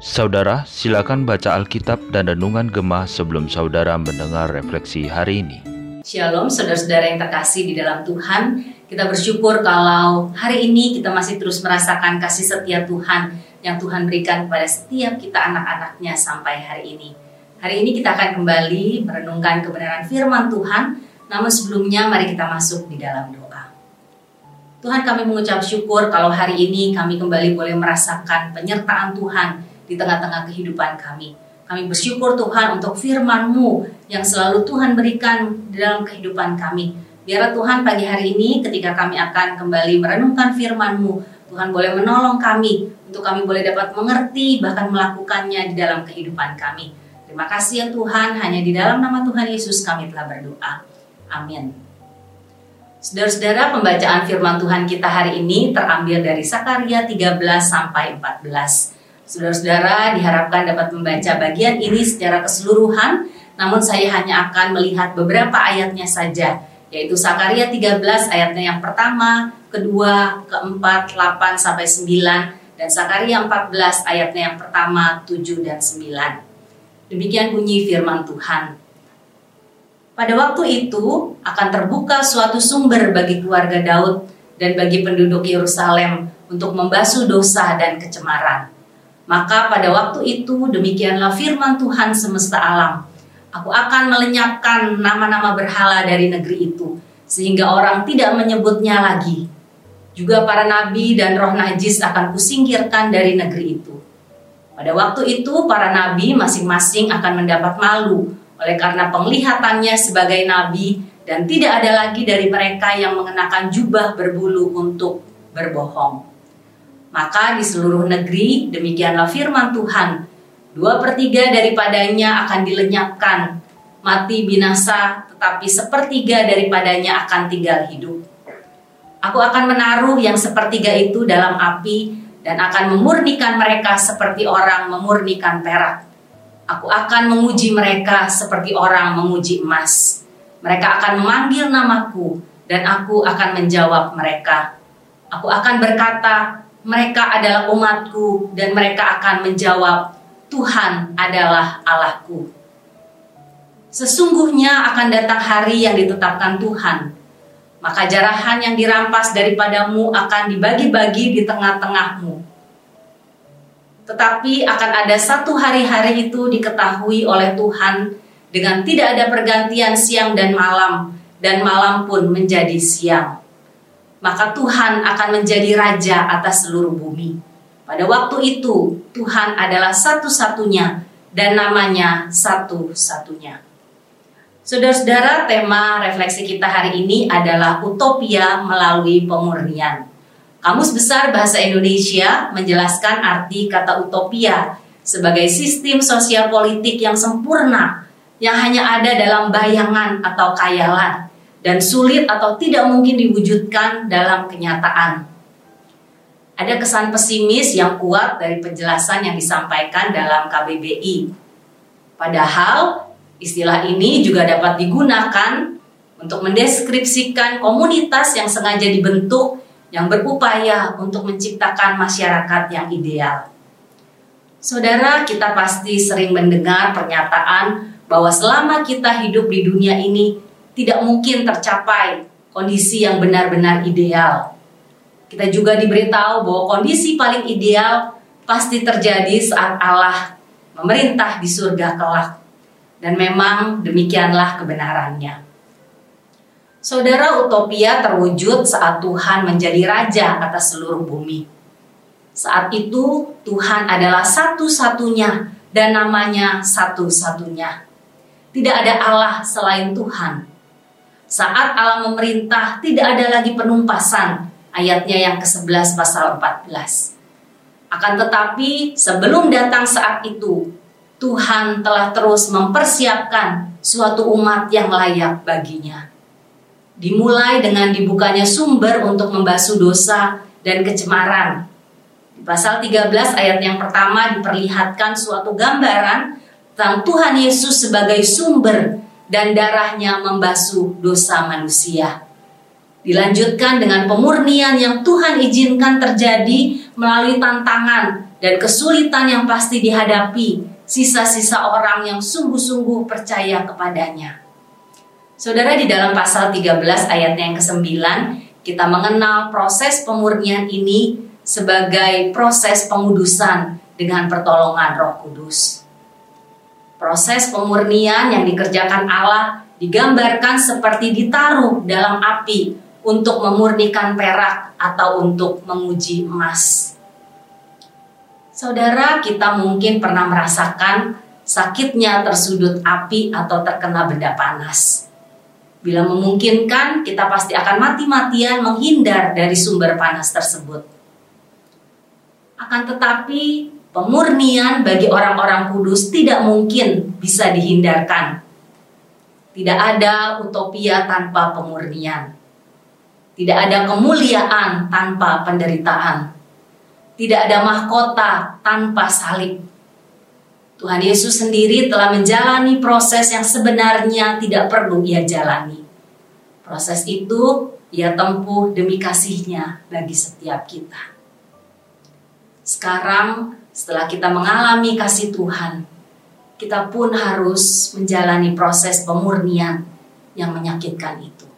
Saudara, silakan baca Alkitab dan Renungan Gemah sebelum saudara mendengar refleksi hari ini. Shalom saudara-saudara yang terkasih di dalam Tuhan. Kita bersyukur kalau hari ini kita masih terus merasakan kasih setia Tuhan yang Tuhan berikan kepada setiap kita anak-anaknya sampai hari ini. Hari ini kita akan kembali merenungkan kebenaran firman Tuhan, namun sebelumnya mari kita masuk di dalam doa. Tuhan kami mengucap syukur kalau hari ini kami kembali boleh merasakan penyertaan Tuhan di tengah-tengah kehidupan kami. Kami bersyukur Tuhan untuk firman-Mu yang selalu Tuhan berikan dalam kehidupan kami. Biarlah Tuhan pagi hari ini ketika kami akan kembali merenungkan firman-Mu, Tuhan boleh menolong kami untuk kami boleh dapat mengerti bahkan melakukannya di dalam kehidupan kami. Terima kasih ya Tuhan, hanya di dalam nama Tuhan Yesus kami telah berdoa. Amin. Saudara-saudara, pembacaan firman Tuhan kita hari ini terambil dari Sakaria 13 sampai 14. Saudara-saudara diharapkan dapat membaca bagian ini secara keseluruhan, namun saya hanya akan melihat beberapa ayatnya saja, yaitu Sakaria 13 ayatnya yang pertama, kedua, keempat, 8 sampai 9 dan Sakaria 14 ayatnya yang pertama, 7 dan 9. Demikian bunyi firman Tuhan. Pada waktu itu akan terbuka suatu sumber bagi keluarga Daud dan bagi penduduk Yerusalem untuk membasuh dosa dan kecemaran maka pada waktu itu demikianlah firman Tuhan semesta alam. Aku akan melenyapkan nama-nama berhala dari negeri itu sehingga orang tidak menyebutnya lagi. Juga para nabi dan roh najis akan kusingkirkan dari negeri itu. Pada waktu itu para nabi masing-masing akan mendapat malu oleh karena penglihatannya sebagai nabi dan tidak ada lagi dari mereka yang mengenakan jubah berbulu untuk berbohong. Maka di seluruh negeri demikianlah firman Tuhan. Dua per tiga daripadanya akan dilenyapkan, mati binasa, tetapi sepertiga daripadanya akan tinggal hidup. Aku akan menaruh yang sepertiga itu dalam api dan akan memurnikan mereka seperti orang memurnikan perak. Aku akan menguji mereka seperti orang menguji emas. Mereka akan memanggil namaku dan aku akan menjawab mereka. Aku akan berkata, mereka adalah umatku dan mereka akan menjawab, Tuhan adalah Allahku. Sesungguhnya akan datang hari yang ditetapkan Tuhan, maka jarahan yang dirampas daripadamu akan dibagi-bagi di tengah-tengahmu. Tetapi akan ada satu hari-hari itu diketahui oleh Tuhan dengan tidak ada pergantian siang dan malam, dan malam pun menjadi siang maka Tuhan akan menjadi raja atas seluruh bumi. Pada waktu itu, Tuhan adalah satu-satunya dan namanya satu-satunya. Saudara-saudara, tema refleksi kita hari ini adalah utopia melalui pemurnian. Kamus Besar Bahasa Indonesia menjelaskan arti kata utopia sebagai sistem sosial politik yang sempurna yang hanya ada dalam bayangan atau kayalan dan sulit atau tidak mungkin diwujudkan dalam kenyataan. Ada kesan pesimis yang kuat dari penjelasan yang disampaikan dalam KBBI. Padahal istilah ini juga dapat digunakan untuk mendeskripsikan komunitas yang sengaja dibentuk yang berupaya untuk menciptakan masyarakat yang ideal. Saudara, kita pasti sering mendengar pernyataan bahwa selama kita hidup di dunia ini, tidak mungkin tercapai kondisi yang benar-benar ideal. Kita juga diberitahu bahwa kondisi paling ideal pasti terjadi saat Allah memerintah di surga kelak. Dan memang demikianlah kebenarannya. Saudara utopia terwujud saat Tuhan menjadi raja atas seluruh bumi. Saat itu Tuhan adalah satu-satunya dan namanya satu-satunya. Tidak ada Allah selain Tuhan saat Allah memerintah tidak ada lagi penumpasan. Ayatnya yang ke-11 pasal 14. Akan tetapi sebelum datang saat itu, Tuhan telah terus mempersiapkan suatu umat yang layak baginya. Dimulai dengan dibukanya sumber untuk membasuh dosa dan kecemaran. Di pasal 13 ayat yang pertama diperlihatkan suatu gambaran tentang Tuhan Yesus sebagai sumber dan darahnya membasuh dosa manusia. Dilanjutkan dengan pemurnian yang Tuhan izinkan terjadi melalui tantangan dan kesulitan yang pasti dihadapi sisa-sisa orang yang sungguh-sungguh percaya kepadanya. Saudara di dalam pasal 13 ayatnya yang ke-9 kita mengenal proses pemurnian ini sebagai proses pengudusan dengan pertolongan Roh Kudus. Proses pemurnian yang dikerjakan Allah digambarkan seperti ditaruh dalam api untuk memurnikan perak atau untuk menguji emas. Saudara, kita mungkin pernah merasakan sakitnya tersudut api atau terkena benda panas. Bila memungkinkan, kita pasti akan mati-matian menghindar dari sumber panas tersebut. Akan tetapi, pemurnian bagi orang-orang kudus tidak mungkin bisa dihindarkan. Tidak ada utopia tanpa pemurnian. Tidak ada kemuliaan tanpa penderitaan. Tidak ada mahkota tanpa salib. Tuhan Yesus sendiri telah menjalani proses yang sebenarnya tidak perlu ia jalani. Proses itu ia tempuh demi kasihnya bagi setiap kita. Sekarang setelah kita mengalami kasih Tuhan, kita pun harus menjalani proses pemurnian yang menyakitkan itu.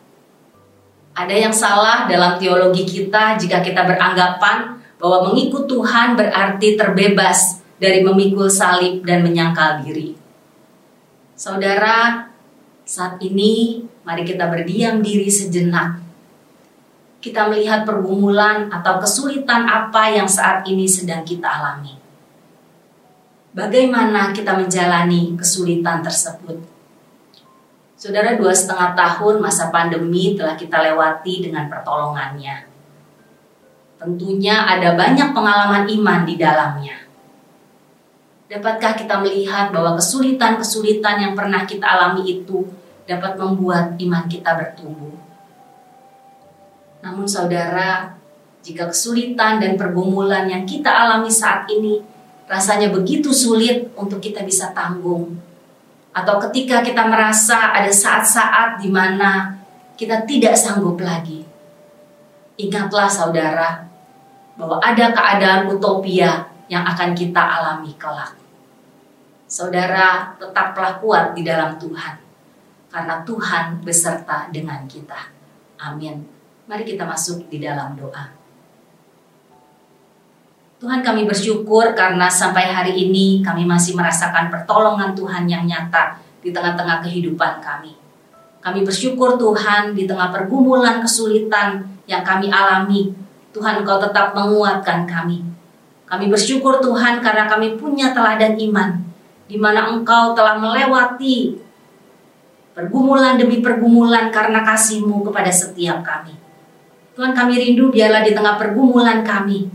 Ada yang salah dalam teologi kita jika kita beranggapan bahwa mengikut Tuhan berarti terbebas dari memikul salib dan menyangkal diri. Saudara, saat ini mari kita berdiam diri sejenak. Kita melihat pergumulan atau kesulitan apa yang saat ini sedang kita alami. Bagaimana kita menjalani kesulitan tersebut? Saudara dua setengah tahun masa pandemi telah kita lewati dengan pertolongannya. Tentunya ada banyak pengalaman iman di dalamnya. Dapatkah kita melihat bahwa kesulitan-kesulitan yang pernah kita alami itu dapat membuat iman kita bertumbuh? Namun saudara, jika kesulitan dan pergumulan yang kita alami saat ini rasanya begitu sulit untuk kita bisa tanggung, atau ketika kita merasa ada saat-saat di mana kita tidak sanggup lagi. Ingatlah saudara bahwa ada keadaan utopia yang akan kita alami kelak. Saudara, tetaplah kuat di dalam Tuhan, karena Tuhan beserta dengan kita. Amin. Mari kita masuk di dalam doa. Tuhan kami bersyukur karena sampai hari ini kami masih merasakan pertolongan Tuhan yang nyata di tengah-tengah kehidupan kami. Kami bersyukur Tuhan di tengah pergumulan kesulitan yang kami alami. Tuhan Engkau tetap menguatkan kami. Kami bersyukur Tuhan karena kami punya teladan iman di mana Engkau telah melewati pergumulan demi pergumulan karena kasih-Mu kepada setiap kami. Tuhan kami rindu biarlah di tengah pergumulan kami,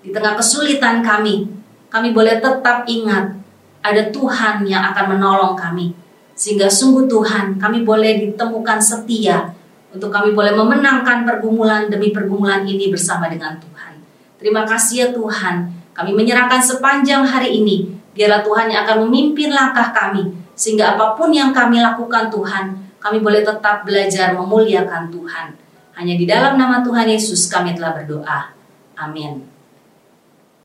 di tengah kesulitan kami, kami boleh tetap ingat ada Tuhan yang akan menolong kami. Sehingga sungguh Tuhan kami boleh ditemukan setia untuk kami boleh memenangkan pergumulan demi pergumulan ini bersama dengan Tuhan. Terima kasih ya Tuhan, kami menyerahkan sepanjang hari ini. Biarlah Tuhan yang akan memimpin langkah kami, sehingga apa pun yang kami lakukan Tuhan, kami boleh tetap belajar memuliakan Tuhan. Hanya di dalam nama Tuhan Yesus kami telah berdoa. Amin.